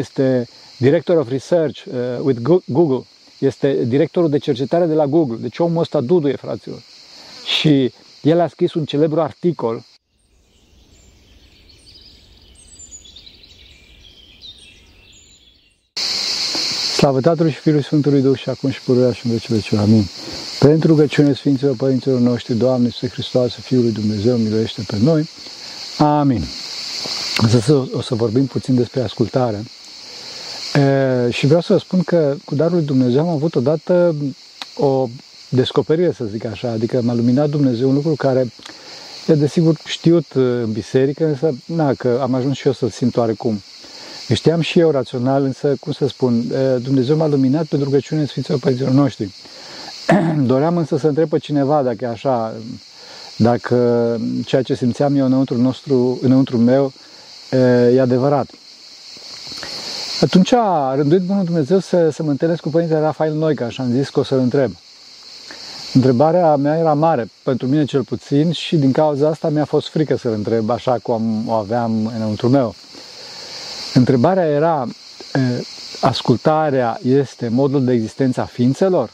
este director of research uh, with Google, este directorul de cercetare de la Google. Deci omul ăsta duduie, fraților. Și el a scris un celebru articol Slavă Tatălui și Fiului Sfântului Duh și acum și pururea și în veci veci. Amin. Pentru rugăciune Sfinților Părinților noștri, Doamne, Iisuse Hristos, Fiul lui Dumnezeu, miluiește pe noi. Amin. Să, o să vorbim puțin despre ascultare. E, și vreau să vă spun că cu darul lui Dumnezeu am avut odată o descoperire, să zic așa, adică m-a luminat Dumnezeu un lucru care e desigur știut în biserică, însă na, că am ajuns și eu să-l simt oarecum. Știam și eu rațional, însă, cum să spun, Dumnezeu m-a luminat pentru rugăciune Sfinților Părinților noștri. Doream însă să întreb pe cineva dacă e așa, dacă ceea ce simțeam eu înăuntru, nostru, înăuntru meu e adevărat. Atunci a rânduit Bunul Dumnezeu să, să mă întâlnesc cu Părintele Rafael Noica și am zis că o să-l întreb. Întrebarea mea era mare, pentru mine cel puțin, și din cauza asta mi-a fost frică să-l întreb așa cum o aveam înăuntru meu. Întrebarea era, ascultarea este modul de existență a ființelor?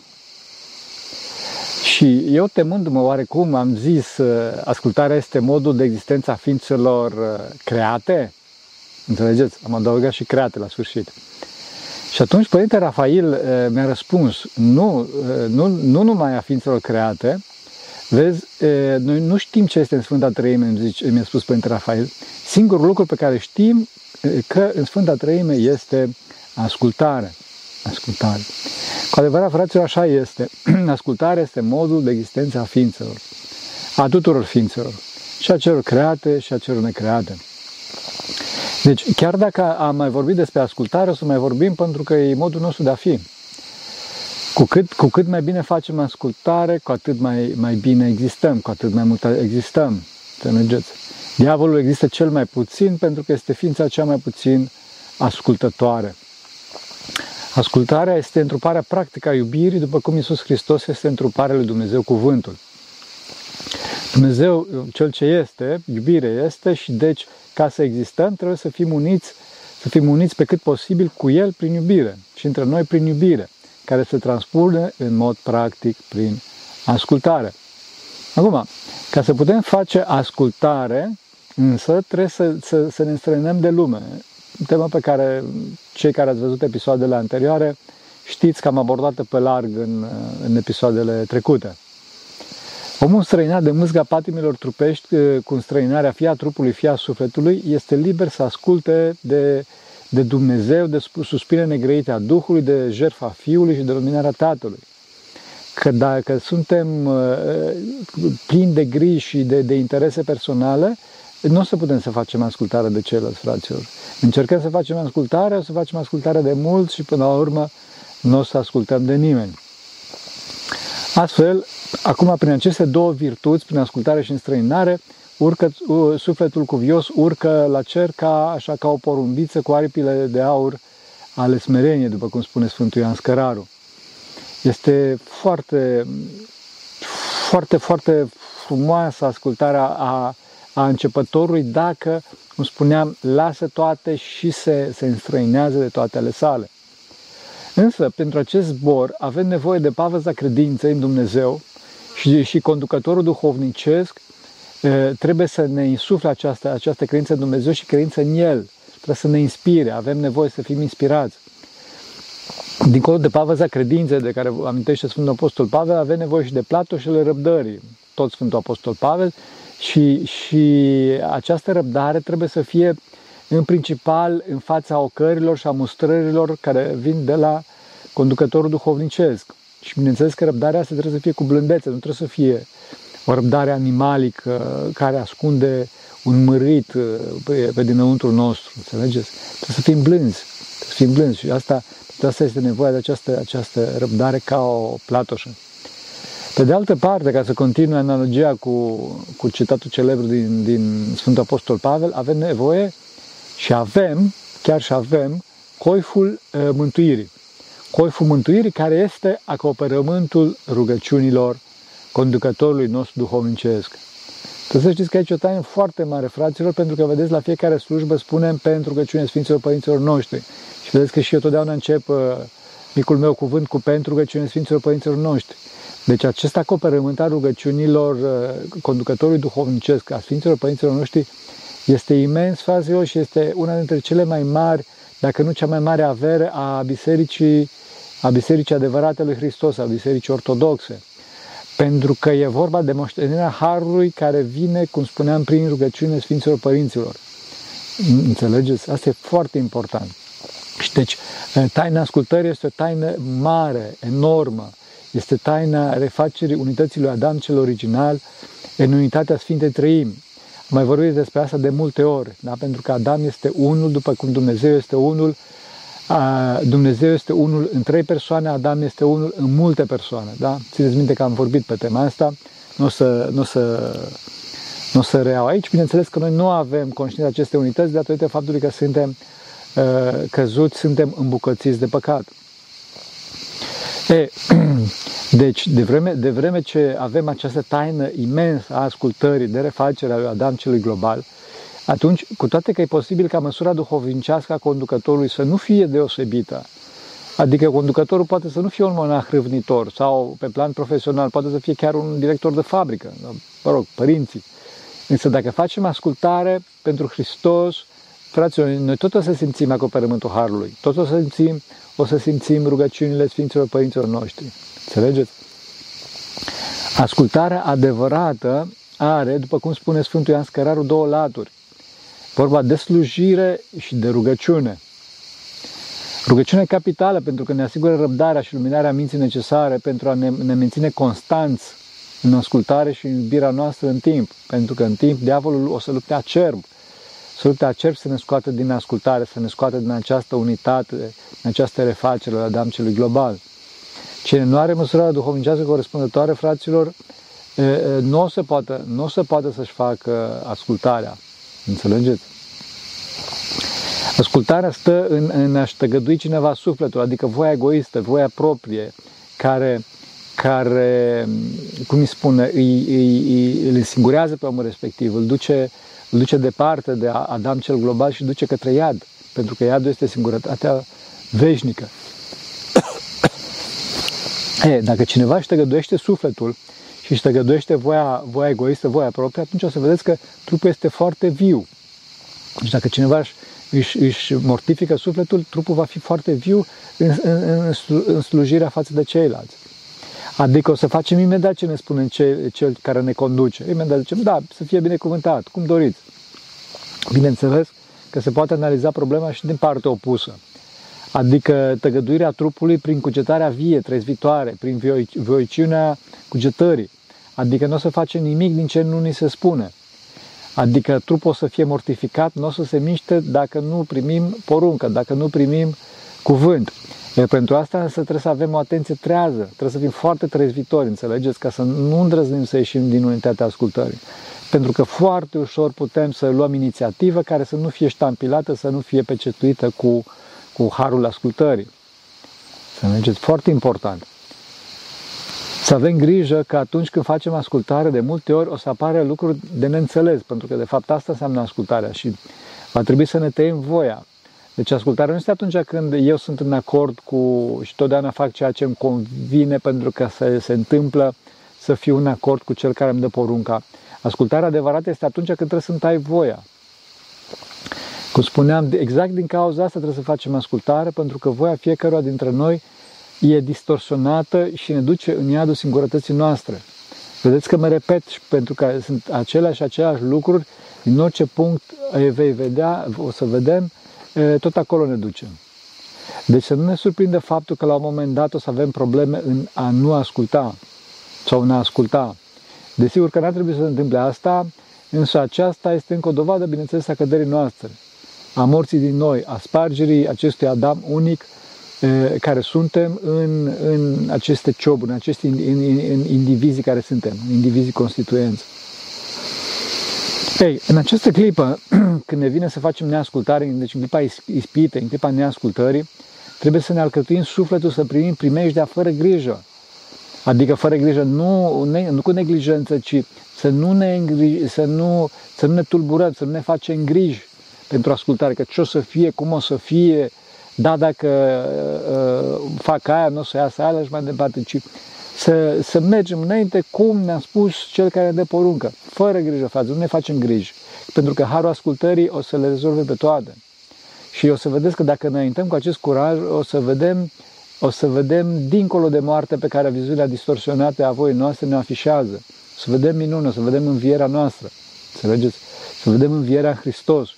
Și eu temându-mă oarecum am zis, ascultarea este modul de existență a ființelor create? Înțelegeți? Am adăugat și create la sfârșit. Și atunci Părinte Rafael mi-a răspuns, nu, nu, nu numai a ființelor create, vezi, noi nu știm ce este în Sfânta Trăime, mi-a spus Părinte Rafael, singurul lucru pe care știm că în Sfânta Trăime este ascultare. Ascultare. Cu adevărat, fraților, așa este. Ascultarea este modul de existență a ființelor, a tuturor ființelor, și a celor create și a celor necreate. Deci, chiar dacă am mai vorbit despre ascultare, o să mai vorbim pentru că e modul nostru de a fi. Cu cât, cu cât mai bine facem ascultare, cu atât mai, mai bine existăm, cu atât mai mult existăm. Înțelegeți? Diavolul există cel mai puțin pentru că este ființa cea mai puțin ascultătoare. Ascultarea este întruparea practică a iubirii, după cum Iisus Hristos este întruparea lui Dumnezeu cuvântul. Dumnezeu, cel ce este, iubire este și deci, ca să existăm, trebuie să fim uniți, să fim uniți pe cât posibil cu El prin iubire și între noi prin iubire, care se transpune în mod practic prin ascultare. Acum, ca să putem face ascultare, însă trebuie să, să, să ne înstrăinăm de lume. Tema pe care cei care ați văzut episoadele anterioare știți că am abordat pe larg în, în episoadele trecute. Omul străinat de mâzga patimilor trupești cu străinarea fie a trupului, fie a sufletului, este liber să asculte de, de Dumnezeu, de suspire negreite a Duhului, de jertfa Fiului și de luminarea Tatălui că dacă suntem uh, plini de griji și de, de interese personale, nu o să putem să facem ascultare de ceilalți fraților. Încercăm să facem ascultare, o să facem ascultare de mulți și până la urmă nu o să ascultăm de nimeni. Astfel, acum prin aceste două virtuți, prin ascultare și înstrăinare, urcă, sufletul cuvios urcă la cer ca, așa ca o porumbiță cu aripile de aur ale smereniei, după cum spune Sfântul Ioan Scăraru. Este foarte, foarte, foarte frumoasă ascultarea a, a începătorului dacă, cum spuneam, lasă toate și se, se înstrăinează de toate ale sale. Însă, pentru acest zbor, avem nevoie de pavăza credinței în Dumnezeu și, și conducătorul duhovnicesc trebuie să ne insufle această, această credință în Dumnezeu și credință în El. Trebuie să ne inspire, avem nevoie să fim inspirați. Dincolo de pavăza credinței de care amintește Sfântul Apostol Pavel, avem nevoie și de platoșele răbdării, tot Sfântul Apostol Pavel, și, și această răbdare trebuie să fie în principal în fața ocărilor și a mustrărilor care vin de la conducătorul duhovnicesc. Și bineînțeles că răbdarea asta trebuie să fie cu blândețe, nu trebuie să fie o răbdare animalică care ascunde un mărit uh, pe, pe dinăuntru nostru, înțelegeți? Trebuie să fim blânzi, trebuie să fim blânzi și asta de asta este nevoie de această, această răbdare ca o platoșă. Pe de altă parte, ca să continui analogia cu, cu citatul celebru din, din Sfântul Apostol Pavel, avem nevoie și avem, chiar și avem, coiful uh, mântuirii. Coiful mântuirii care este acoperământul rugăciunilor conducătorului nostru duhovnicesc. Trebuie să știți că aici e o taină foarte mare, fraților, pentru că vedeți la fiecare slujbă spunem pentru căciune Sfinților Părinților noștri. Și vedeți că și eu totdeauna încep uh, micul meu cuvânt cu pentru căciune Sfinților Părinților noștri. Deci acest acoperământ al rugăciunilor uh, conducătorului duhovnicesc a Sfinților Părinților noștri este imens, fraților, și este una dintre cele mai mari, dacă nu cea mai mare avere a bisericii, a bisericii adevărate lui Hristos, a bisericii ortodoxe. Pentru că e vorba de moștenirea Harului care vine, cum spuneam, prin rugăciune Sfinților Părinților. Înțelegeți? Asta e foarte important. Și deci, taina ascultării este o taină mare, enormă. Este taina refacerii unității lui Adam cel original în unitatea Sfintei Trăimi. Am mai vorbit despre asta de multe ori, da? pentru că Adam este unul, după cum Dumnezeu este unul, Dumnezeu este unul în trei persoane, Adam este unul în multe persoane. Da? Țineți minte că am vorbit pe tema asta, nu o să, nu o să, nu o să reau aici. Bineînțeles că noi nu avem conștiința acestei unități datorită faptului că suntem uh, căzuți, suntem îmbucățiți de păcat. E, deci, de vreme, de vreme ce avem această taină imensă a ascultării de refacerea lui Adam celui global, atunci, cu toate că e posibil ca măsura duhovnicească a conducătorului să nu fie deosebită, adică conducătorul poate să nu fie un monah râvnitor sau pe plan profesional, poate să fie chiar un director de fabrică, mă rog, părinții. Însă dacă facem ascultare pentru Hristos, fraților, noi tot o să simțim acoperământul Harului, tot o să simțim, o să simțim rugăciunile Sfinților Părinților noștri. Înțelegeți? Ascultarea adevărată are, după cum spune Sfântul Ioan Scăraru, două laturi vorba de slujire și de rugăciune. Rugăciune capitală pentru că ne asigură răbdarea și luminarea minții necesare pentru a ne, ne menține constanți în ascultare și în iubirea noastră în timp. Pentru că în timp diavolul o să lupte acerb, să lupte acerb să ne scoată din ascultare, să ne scoată din această unitate, din această refacere la Adam celui global. Cine nu are măsura duhovnicească corespunzătoare, fraților, nu o să poată, nu o să poată să-și facă ascultarea. Înțelegeți? Ascultarea stă în, în a-și tăgădui cineva sufletul, adică voia egoistă, voia proprie, care, care cum îi spune, îi, îi, îi, îl însingurează pe omul respectiv, îl duce, îl duce departe de Adam cel global și duce către iad, pentru că iadul este singurătatea veșnică. e, dacă cineva își tăgăduiește sufletul și își tăgăduiește voia, voia egoistă, voia proprie, atunci o să vedeți că trupul este foarte viu. Deci dacă cineva își, își, își mortifică sufletul, trupul va fi foarte viu în, în, în slujirea față de ceilalți. Adică o să facem imediat ce ne spune cel, cel care ne conduce. Imediat zicem, da, să fie binecuvântat, cum doriți. Bineînțeles că se poate analiza problema și din partea opusă. Adică tăgăduirea trupului prin cugetarea vie, trezvitoare, prin voiciunea cugetării. Adică nu o să facem nimic din ce nu ni se spune. Adică trupul o să fie mortificat, nu o să se miște dacă nu primim poruncă, dacă nu primim cuvânt. Iar pentru asta să trebuie să avem o atenție trează, trebuie să fim foarte trezvitori, înțelegeți, ca să nu îndrăznim să ieșim din unitatea ascultării. Pentru că foarte ușor putem să luăm inițiativă care să nu fie ștampilată, să nu fie pecetuită cu, cu harul ascultării. Să mergeți foarte important. Să avem grijă că atunci când facem ascultare, de multe ori o să apare lucruri de neînțeles, pentru că de fapt asta înseamnă ascultarea și va trebui să ne tăiem voia. Deci ascultarea nu este atunci când eu sunt în acord cu și totdeauna fac ceea ce îmi convine pentru că se, se întâmplă să fiu în acord cu cel care îmi dă porunca. Ascultarea adevărată este atunci când trebuie să-mi tai voia. Cum spuneam, exact din cauza asta trebuie să facem ascultare, pentru că voia fiecăruia dintre noi e distorsionată și ne duce în iadul singurătății noastre. Vedeți că mă repet și pentru că sunt aceleași și aceleași lucruri, din orice punct vei vedea, o să vedem, tot acolo ne ducem. Deci să nu ne surprinde faptul că la un moment dat o să avem probleme în a nu asculta sau în a asculta. Desigur că n-ar trebui să se întâmple asta, însă aceasta este încă o dovadă, bineînțeles, a căderii noastre, a morții din noi, a spargerii acestui Adam unic care suntem în, în aceste cioburi, în aceste indivizii care suntem, indivizii constituenți. Ei, în această clipă, când ne vine să facem neascultare, deci în clipa ispite, în clipa neascultării, trebuie să ne alcătuim sufletul să primim primejdea fără grijă. Adică fără grijă, nu, ne, nu cu neglijență, ci să nu, ne, să, nu, să nu ne tulburăm, să nu ne facem griji pentru ascultare, că ce o să fie, cum o să fie, da, dacă uh, fac aia, nu o să iasă aia și mai departe, ci să, să mergem înainte cum ne-a spus cel care ne dă poruncă, fără grijă față, nu ne facem griji, pentru că harul ascultării o să le rezolve pe toate. Și o să vedeți că dacă înaintăm cu acest curaj, o să vedem, o să vedem dincolo de moarte pe care viziunea distorsionată a voii noastre ne afișează. Să vedem minune, o să vedem învierea noastră. Înțelegeți? Să vedem învierea în Hristos.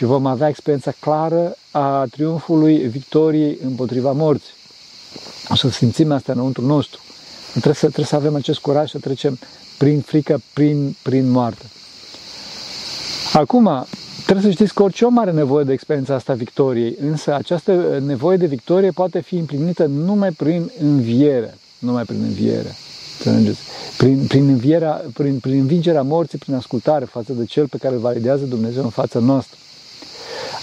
Și vom avea experiența clară a triumfului victoriei împotriva morții. O să simțim asta înăuntru nostru. Trebuie să, trebuie să avem acest curaj să trecem prin frică, prin, prin moarte. Acum, trebuie să știți că orice om are nevoie de experiența asta victoriei, însă această nevoie de victorie poate fi împlinită numai prin înviere. Numai prin înviere. Prin, prin, învierea, prin, prin învingerea morții, prin ascultare față de cel pe care îl validează Dumnezeu în fața noastră.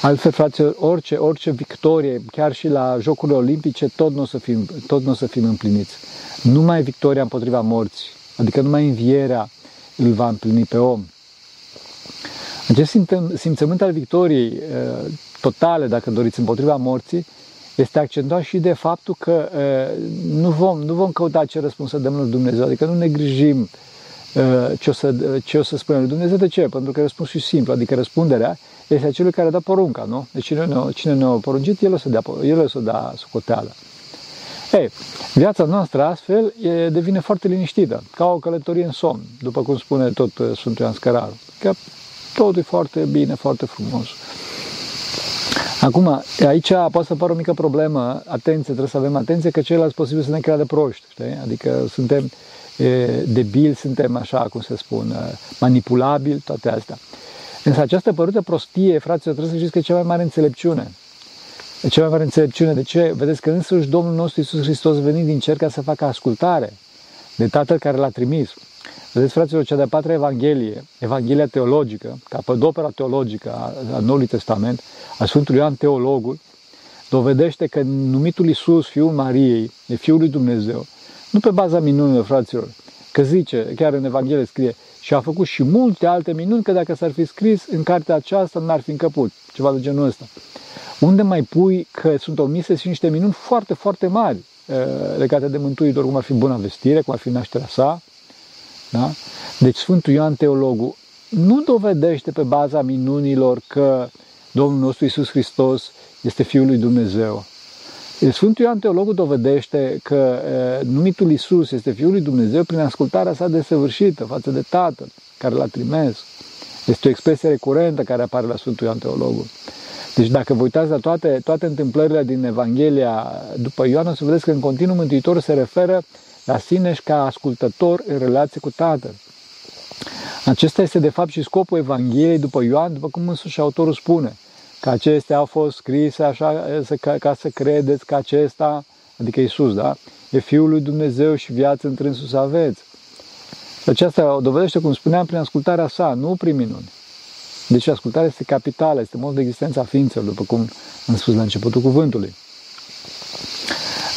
Altfel, fraților, orice, orice victorie, chiar și la Jocurile Olimpice, tot nu o să fim, tot nu o să fim împliniți. Numai victoria împotriva morții, adică numai învierea îl va împlini pe om. Acest simțământ al victoriei uh, totale, dacă doriți, împotriva morții, este accentuat și de faptul că uh, nu vom, nu vom căuta ce răspuns să dăm lui Dumnezeu, adică nu ne grijim uh, ce o să, ce o să spunem lui Dumnezeu. De ce? Pentru că răspunsul e simplu, adică răspunderea este celui care dă porunca, nu? Deci cine ne-a, cine ne-a poruncit, el o să dea, el o să dea socoteală. Ei, viața noastră astfel e, devine foarte liniștită, ca o călătorie în somn, după cum spune tot Sfântul Ioan Scăraru. Că totul e foarte bine, foarte frumos. Acum, aici poate să pară o mică problemă, atenție, trebuie să avem atenție că ceilalți posibil să ne creadă proști, știi? Adică suntem e, debili, suntem așa, cum se spune, manipulabili, toate astea. Însă această părută prostie, fraților, trebuie să știți că e cea mai mare înțelepciune. E cea mai mare înțelepciune. De ce? Vedeți că însuși Domnul nostru Iisus Hristos venit din cer ca să facă ascultare de Tatăl care l-a trimis. Vedeți, fraților, cea de-a patra Evanghelie, Evanghelia teologică, capădopera teologică a, a Noului Testament, a Sfântului Ioan Teologul, dovedește că numitul Iisus, Fiul Mariei, e Fiul lui Dumnezeu, nu pe baza minunilor, fraților, că zice, chiar în Evanghelie scrie, și a făcut și multe alte minuni, că dacă s-ar fi scris în cartea aceasta, n-ar fi încăput, ceva de genul ăsta. Unde mai pui că sunt omise și niște minuni foarte, foarte mari legate de Mântuitor, cum ar fi buna vestire, cum ar fi nașterea sa, da? Deci Sfântul Ioan Teologul nu dovedește pe baza minunilor că Domnul nostru Isus Hristos este Fiul lui Dumnezeu. Sfântul Ioan Teologul dovedește că numitul Isus este Fiul lui Dumnezeu prin ascultarea sa desăvârșită față de Tatăl care l-a trimis. Este o expresie recurentă care apare la Sfântul Ioan Teologul. Deci dacă vă uitați la toate, toate întâmplările din Evanghelia după Ioan, o să vedeți că în continuu Mântuitorul se referă la sine și ca ascultător în relație cu Tatăl. Acesta este de fapt și scopul Evangheliei după Ioan, după cum însuși autorul spune, că acestea au fost scrise așa ca, ca să credeți că acesta, adică Isus, da, e Fiul lui Dumnezeu și viață întrânsus aveți. Aceasta o dovedește, cum spuneam, prin ascultarea sa, nu prin minuni. Deci ascultarea este capitală, este modul de existență a ființelor, după cum am spus la începutul cuvântului.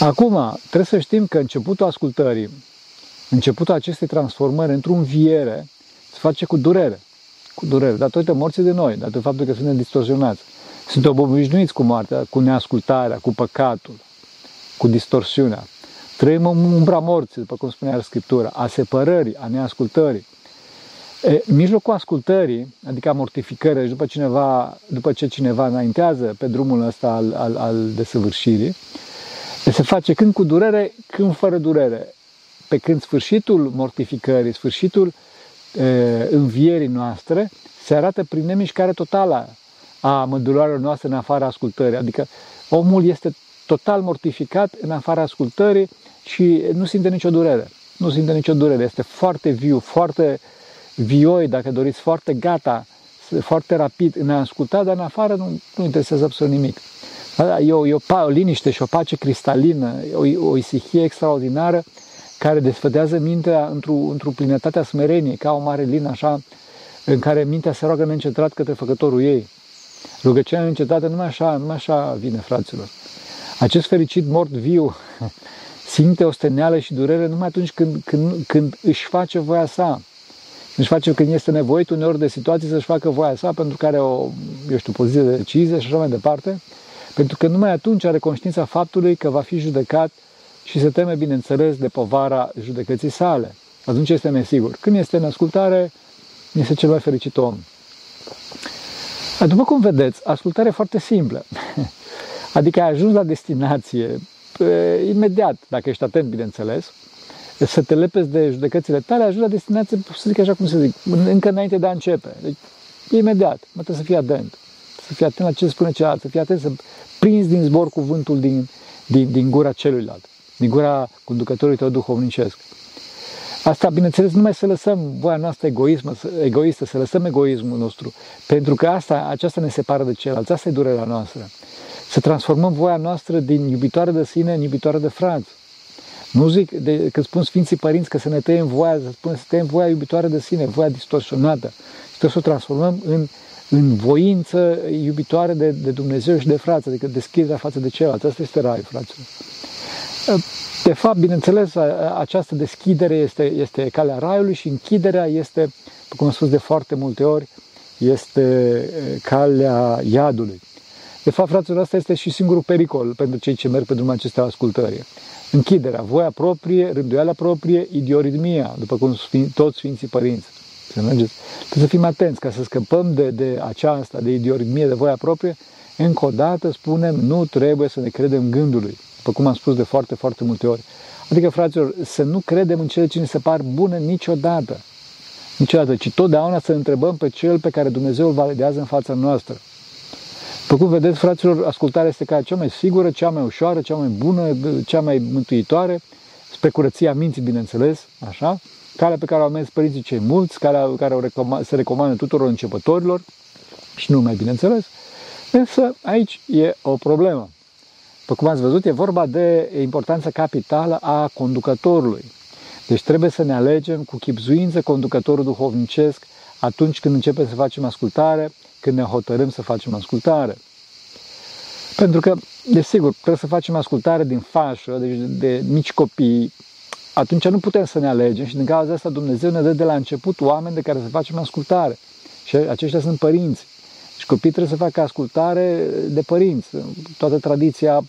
Acum, trebuie să știm că începutul ascultării, începutul acestei transformări într-un înviere, se face cu durere. Cu durere, datorită morții de noi, datorită faptului că suntem distorsionați. Suntem obișnuiți cu moartea, cu neascultarea, cu păcatul, cu distorsiunea. Trăim în umbra morții, după cum spunea Scriptura, a separării, a neascultării. E, mijlocul ascultării, adică a mortificării, după, cineva, după ce cineva înaintează pe drumul ăsta al, al, al desăvârșirii, se face când cu durere, când fără durere. Pe când sfârșitul mortificării, sfârșitul e, învierii noastre, se arată prin nemișcare totală a mădularelor noastre în afara ascultării. Adică omul este total mortificat în afara ascultării și nu simte nicio durere. Nu simte nicio durere. Este foarte viu, foarte vioi, dacă doriți, foarte gata, foarte rapid în a asculta, dar în afară nu, nu interesează absolut nimic. E o, e o, o liniște și o pace cristalină, o, o isihie extraordinară care desfădează mintea într-o, într-o plinătate a smereniei, ca o mare lină așa, în care mintea se roagă neîncetat către făcătorul ei. Rugăciunea neîncetată numai așa, numai așa vine, fraților. Acest fericit mort viu simte osteneală și durere numai atunci când, când, când își face voia sa. Își face când este nevoit uneori de situații să-și facă voia sa pentru care o, eu știu, poziție de decizie și așa mai departe, pentru că numai atunci are conștiința faptului că va fi judecat și se teme, bineînțeles, de povara judecății sale. Atunci este nesigur. Când este în ascultare, este cel mai fericit om. După cum vedeți, ascultare foarte simplă. Adică ai ajuns la destinație imediat, dacă ești atent, bineînțeles, să te lepezi de judecățile tale, ajungi la destinație, să zic așa cum să zic, încă înainte de a începe. Deci, imediat, mă trebuie să fii atent. Să fii atent la ce spune celălalt, să fii atent să prinzi din zbor cuvântul din, din, din gura celuilalt, din gura conducătorului tău duhovnicesc. Asta, bineînțeles, numai să lăsăm voia noastră egoismă, egoistă, să lăsăm egoismul nostru, pentru că asta, aceasta ne separă de celălalt, asta e durerea noastră. Să transformăm voia noastră din iubitoare de sine în iubitoare de frați. Nu zic, de, când spun Sfinții Părinți că să ne tăiem voia, să spun să tăiem voia iubitoare de sine, voia distorsionată. Și trebuie să o transformăm în, în voință iubitoare de, de Dumnezeu și de frați, adică deschiderea față de celălalt. Asta este raiul, fraților. De fapt, bineînțeles, această deschidere este, este calea raiului și închiderea este, cum am spus de foarte multe ori, este calea iadului. De fapt, fraților, asta este și singurul pericol pentru cei ce merg pe drumul acestea ascultării. Închiderea, voia proprie, rânduiala proprie, idioritmia, după cum sfin, toți Sfinții Părinți. Să mergeți. Trebuie să fim atenți ca să scăpăm de, de aceasta, de idioritmie, de voia proprie. Încă o dată spunem, nu trebuie să ne credem gândului după cum am spus de foarte, foarte multe ori. Adică, fraților, să nu credem în cele ce ne se par bune niciodată. Niciodată, ci totdeauna să întrebăm pe cel pe care Dumnezeu îl validează în fața noastră. După cum vedeți, fraților, ascultarea este ca cea mai sigură, cea mai ușoară, cea mai bună, cea mai mântuitoare, spre curăția minții, bineînțeles, așa, calea pe care o mers părinții cei mulți, calea care o recoma- se recomandă tuturor începătorilor și nu mai bineînțeles, însă aici e o problemă. După cum ați văzut, e vorba de importanța capitală a conducătorului. Deci trebuie să ne alegem cu chipzuință conducătorul duhovnicesc atunci când începem să facem ascultare, când ne hotărâm să facem ascultare. Pentru că, desigur, trebuie să facem ascultare din fașă, deci de mici copii, atunci nu putem să ne alegem și din cauza asta Dumnezeu ne dă de la început oameni de care să facem ascultare. Și aceștia sunt părinți. Și copiii trebuie să facă ascultare de părinți. Toată tradiția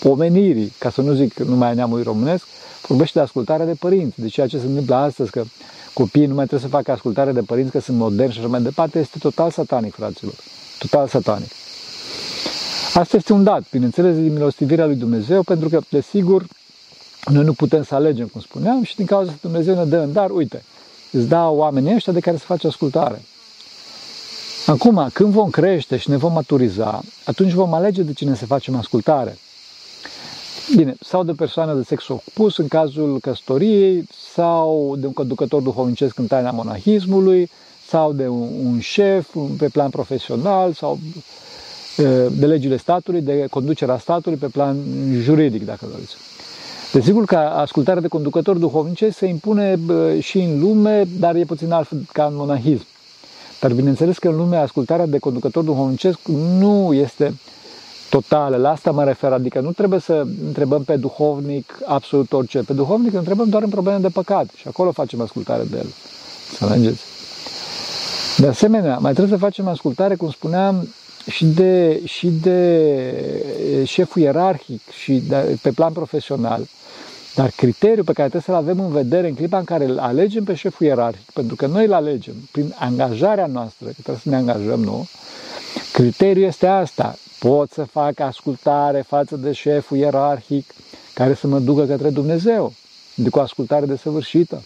pomenirii, ca să nu zic numai neamului românesc, vorbește de ascultare de părinți. De ceea ce se întâmplă astăzi, că copiii nu mai trebuie să facă ascultare de părinți, că sunt moderni și așa mai departe, este total satanic, fraților. Total satanic. Asta este un dat, bineînțeles, din milostivirea lui Dumnezeu, pentru că, desigur, noi nu putem să alegem, cum spuneam, și din cauza că Dumnezeu ne dă în dar, uite, îți dau oamenii ăștia de care să faci ascultare. Acum, când vom crește și ne vom maturiza, atunci vom alege de cine să facem ascultare. Bine, sau de persoană de sex opus în cazul căsătoriei, sau de un conducător duhovnicesc în taina monahismului, sau de un, un șef pe plan profesional, sau de legile statului, de conducerea statului pe plan juridic, dacă vreți. Desigur că ascultarea de conducător duhovnicesc se impune și în lume, dar e puțin altfel ca în monahism. Dar bineînțeles că în lume ascultarea de conducător duhovnicesc nu este totală. La asta mă refer, adică nu trebuie să întrebăm pe duhovnic absolut orice. Pe duhovnic întrebăm doar în probleme de păcat și acolo facem ascultare de el. Să înțelegeți? De asemenea, mai trebuie să facem ascultare, cum spuneam, și de, și de șeful ierarhic și de, pe plan profesional. Dar criteriul pe care trebuie să-l avem în vedere în clipa în care îl alegem pe șeful ierarhic, pentru că noi îl alegem prin angajarea noastră, că trebuie să ne angajăm, nu? Criteriul este asta, pot să fac ascultare față de șeful ierarhic care să mă ducă către Dumnezeu, cu ascultare desăvârșită.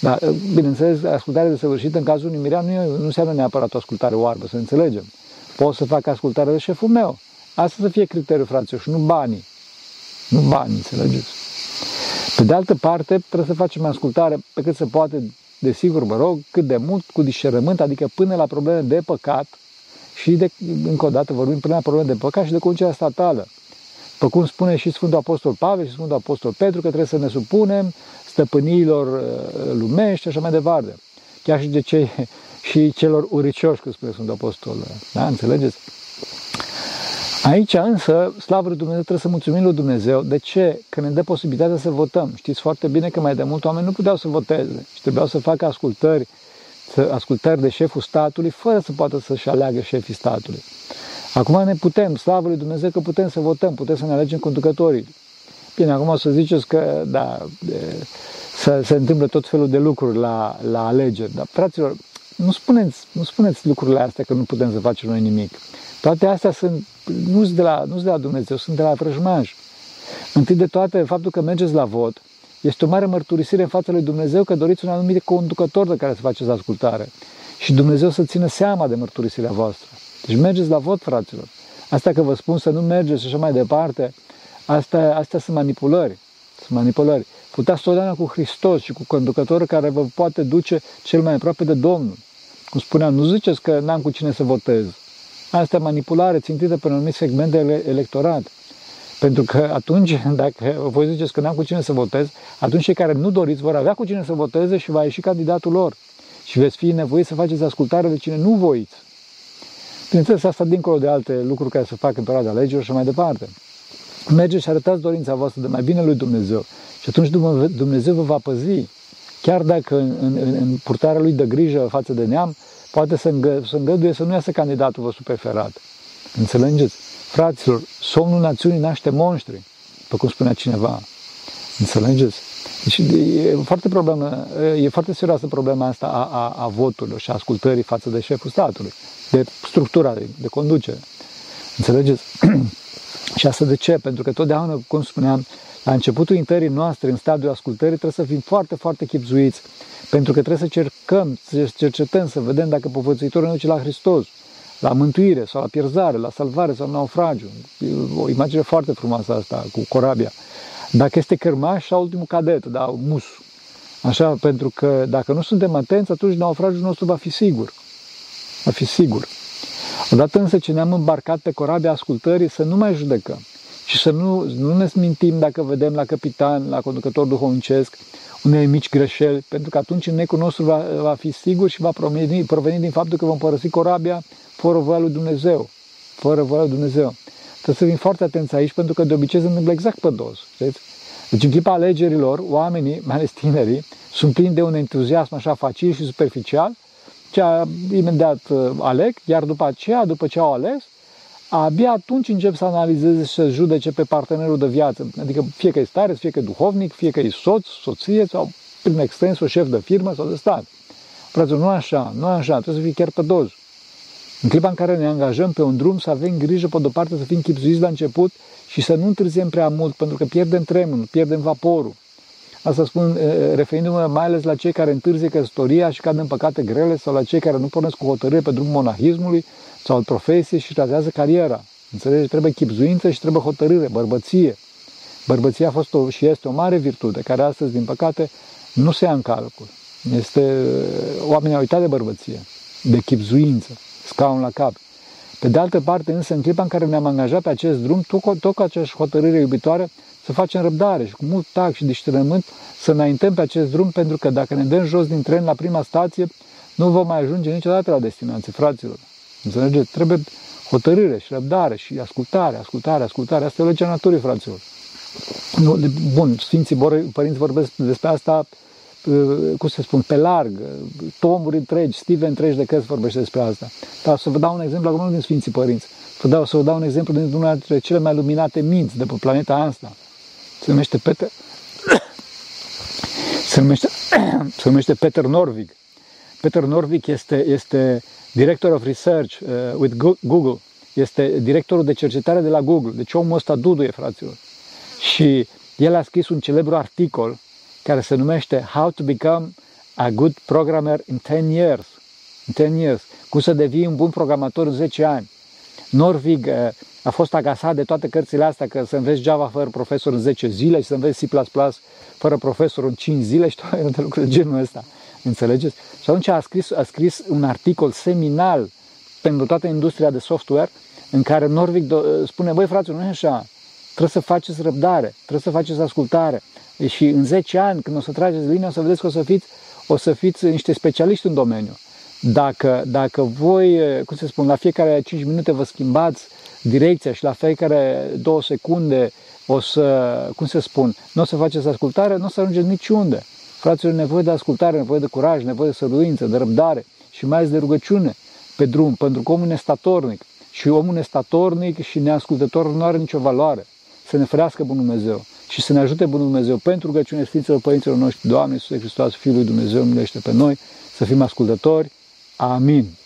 Dar, bineînțeles, ascultare desăvârșită în cazul unui mirean nu, e, nu înseamnă neapărat o ascultare oarbă, să înțelegem. Pot să fac ascultare de șeful meu. Asta să fie criteriul, fraților, și nu banii. Nu banii, înțelegeți? Pe de altă parte, trebuie să facem ascultare pe cât se poate, desigur, mă rog, cât de mult, cu discernământ, adică până la probleme de păcat, și de, încă o dată vorbim până la probleme de păcat și de conducerea statală. După cum spune și Sfântul Apostol Pavel și Sfântul Apostol Petru, că trebuie să ne supunem stăpâniilor uh, lumești și așa mai departe. Chiar și de cei și celor uricioși, cum spune Sfântul Apostol. Da? Înțelegeți? Aici însă, slavă lui Dumnezeu, trebuie să mulțumim lui Dumnezeu. De ce? Că ne dă posibilitatea să votăm. Știți foarte bine că mai de mult oameni nu puteau să voteze și trebuiau să facă ascultări, să, ascultări de șeful statului, fără să poată să-și aleagă șefii statului. Acum ne putem, slavă lui Dumnezeu că putem să votăm, putem să ne alegem conducătorii. Bine, acum o să ziceți că, da, să se întâmplă tot felul de lucruri la, la alegeri, dar, fraților, nu spuneți, nu spuneți lucrurile astea că nu putem să facem noi nimic. Toate astea sunt, nu sunt de la, nu sunt de la Dumnezeu, sunt de la vrăjmaș. Întâi de toate, faptul că mergeți la vot este o mare mărturisire în fața lui Dumnezeu că doriți un anumit conducător de care să faceți ascultare. Și Dumnezeu să țină seama de mărturisirea voastră. Deci mergeți la vot, fraților. Asta că vă spun să nu mergeți și așa mai departe, asta, astea sunt manipulări. Sunt manipulări. Puteți totdeauna cu Hristos și cu conducătorul care vă poate duce cel mai aproape de Domnul. Cum spuneam, nu ziceți că n-am cu cine să votez. Asta e manipulare țintită pe un anumit segment de electorat. Pentru că atunci, dacă voi ziceți că n-am cu cine să votez, atunci cei care nu doriți vor avea cu cine să voteze și va ieși candidatul lor. Și veți fi nevoiți să faceți ascultare de cine nu voiți. Bineînțeles, asta dincolo de alte lucruri care se fac în perioada alegerilor și mai departe. Mergeți și arătați dorința voastră de mai bine lui Dumnezeu. Și atunci Dumnezeu vă va păzi. Chiar dacă în, în, în purtarea lui de grijă față de neam, poate să, îngă, să îngăduie să nu iasă candidatul vostru preferat. Înțelegeți? Fraților, somnul națiunii naște monștri, după cum spunea cineva. Înțelegeți? Deci e foarte, problemă, e foarte serioasă problema asta a, a, a voturilor și a ascultării față de șeful statului, de structura, de, de conducere. Înțelegeți? și asta de ce? Pentru că totdeauna, cum spuneam, la începutul intrării noastre în stadiul ascultării trebuie să fim foarte, foarte chipzuiți, pentru că trebuie să cercăm, să cercetăm, să vedem dacă povățuitorul ne duce la Hristos, la mântuire sau la pierzare, la salvare sau la naufragiu. O imagine foarte frumoasă asta cu corabia. Dacă este cărmaș sau ultimul cadet, da, mus. Așa, pentru că dacă nu suntem atenți, atunci naufragiul nostru va fi sigur. Va fi sigur. Odată însă ce ne-am îmbarcat pe corabia ascultării, să nu mai judecăm și să nu, nu ne smintim dacă vedem la capitan, la conducător duhovnicesc, unei mici greșeli, pentru că atunci necul nostru va, va fi sigur și va proveni, proveni din faptul că vom părăsi corabia fără voia lui Dumnezeu. Fără voia lui Dumnezeu. Trebuie să fim foarte atenți aici, pentru că de obicei se întâmplă exact pe dos. Știți? Deci în clipa alegerilor, oamenii, mai ales tinerii, sunt plini de un entuziasm așa facil și superficial, ce imediat uh, aleg, iar după aceea, după ce au ales, abia atunci încep să analizeze și să judece pe partenerul de viață. Adică fie că e stareț, fie că e duhovnic, fie că e soț, soție sau prin extens o șef de firmă sau de stat. Fraților, nu așa, nu așa, trebuie să fii chiar pe doz. În clipa în care ne angajăm pe un drum, să avem grijă, pe de-o parte, să fim chipzuiți la început și să nu întârziem prea mult, pentru că pierdem trenul, pierdem vaporul. Asta spun referindu-mă mai ales la cei care întârzie căsătoria și cad în păcate grele sau la cei care nu pornesc cu hotărâre pe drumul monahismului sau al profesiei și ratează cariera. Înțelegi? Trebuie chipzuință și trebuie hotărâre, bărbăție. Bărbăția a fost o, și este o mare virtute, care astăzi, din păcate, nu se ia în calcul. Este, oamenii au uitat de bărbăție, de chipzuință, scaun la cap. Pe de altă parte, însă, în clipa în care ne-am angajat pe acest drum, tot, tot cu aceeași hotărâre iubitoare, să facem răbdare și cu mult tact și discernământ să înaintăm pe acest drum, pentru că dacă ne dăm jos din tren la prima stație, nu vom mai ajunge niciodată la destinație, fraților. Înțelegeți? Trebuie hotărâre și răbdare și ascultare, ascultare, ascultare. Asta e legea naturii, fraților. Nu, de, bun, Sfinții Părinți vorbesc despre asta, uh, cum se spun, pe larg, tomuri întregi, stive întregi de cărți vorbește despre asta. Dar să vă dau un exemplu acum din Sfinții Părinți. Vă dau, să vă dau un exemplu din una dintre cele mai luminate minți de pe planeta asta. Se numește Peter, se numește, se numește Peter Norvig. Peter Norvig este, este Director of Research uh, with Google. Este directorul de cercetare de la Google. Deci omul ăsta duduie, fraților. Și el a scris un celebru articol care se numește How to Become a Good Programmer in 10 Years. In 10 years. Cum să devii un bun programator în 10 ani. Norvig uh, a fost agasat de toate cărțile astea că să înveți Java fără profesor în 10 zile și să înveți C++ fără profesor în 5 zile și toate lucruri de genul ăsta. Înțelegeți? Și atunci a scris, a scris un articol seminal pentru toată industria de software în care Norvig spune, băi frate, nu e așa, trebuie să faceți răbdare, trebuie să faceți ascultare. Și în 10 ani, când o să trageți linia, o să vedeți că o să fiți, o să fiți niște specialiști în domeniu. Dacă, dacă voi, cum se spun, la fiecare 5 minute vă schimbați direcția și la fiecare două secunde o să, cum se spun, nu o să faceți ascultare, nu o să ajungeți niciunde. Fraților, nevoie de ascultare, nevoie de curaj, nevoie de săruință, de răbdare și mai ales de rugăciune pe drum, pentru că omul nestatornic și omul nestatornic și neascultător nu are nicio valoare. Să ne ferească Bunul Dumnezeu și să ne ajute Bunul Dumnezeu pentru rugăciune Sfinților Părinților noștri, Doamne Iisuse Hristos, Fiul lui Dumnezeu, milește pe noi, să fim ascultători. Amin.